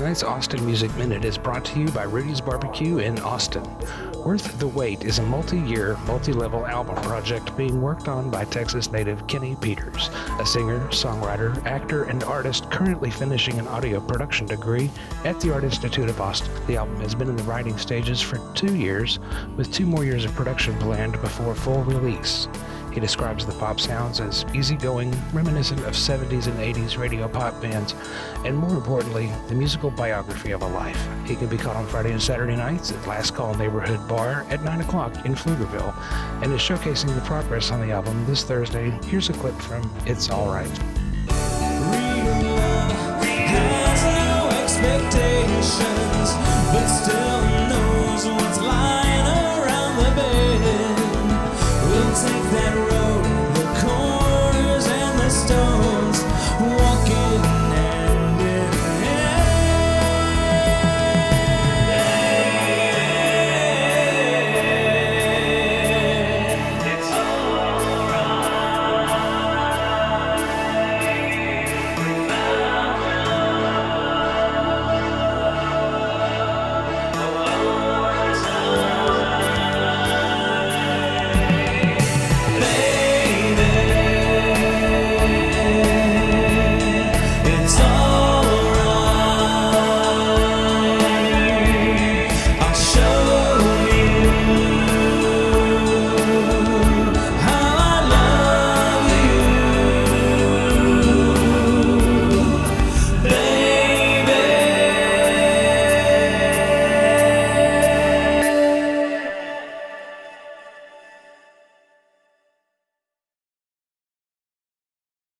Tonight's Austin Music Minute is brought to you by Rudy's Barbecue in Austin. Worth the Wait is a multi year, multi level album project being worked on by Texas native Kenny Peters, a singer, songwriter, actor, and artist currently finishing an audio production degree at the Art Institute of Austin. The album has been in the writing stages for two years, with two more years of production planned before full release. He describes the pop sounds as easygoing, reminiscent of 70s and 80s radio pop bands, and more importantly, the musical biography of a life. He can be caught on Friday and Saturday nights at Last Call Neighborhood Bar at 9 o'clock in Pflugerville, and is showcasing the progress on the album this Thursday. Here's a clip from It's Alright.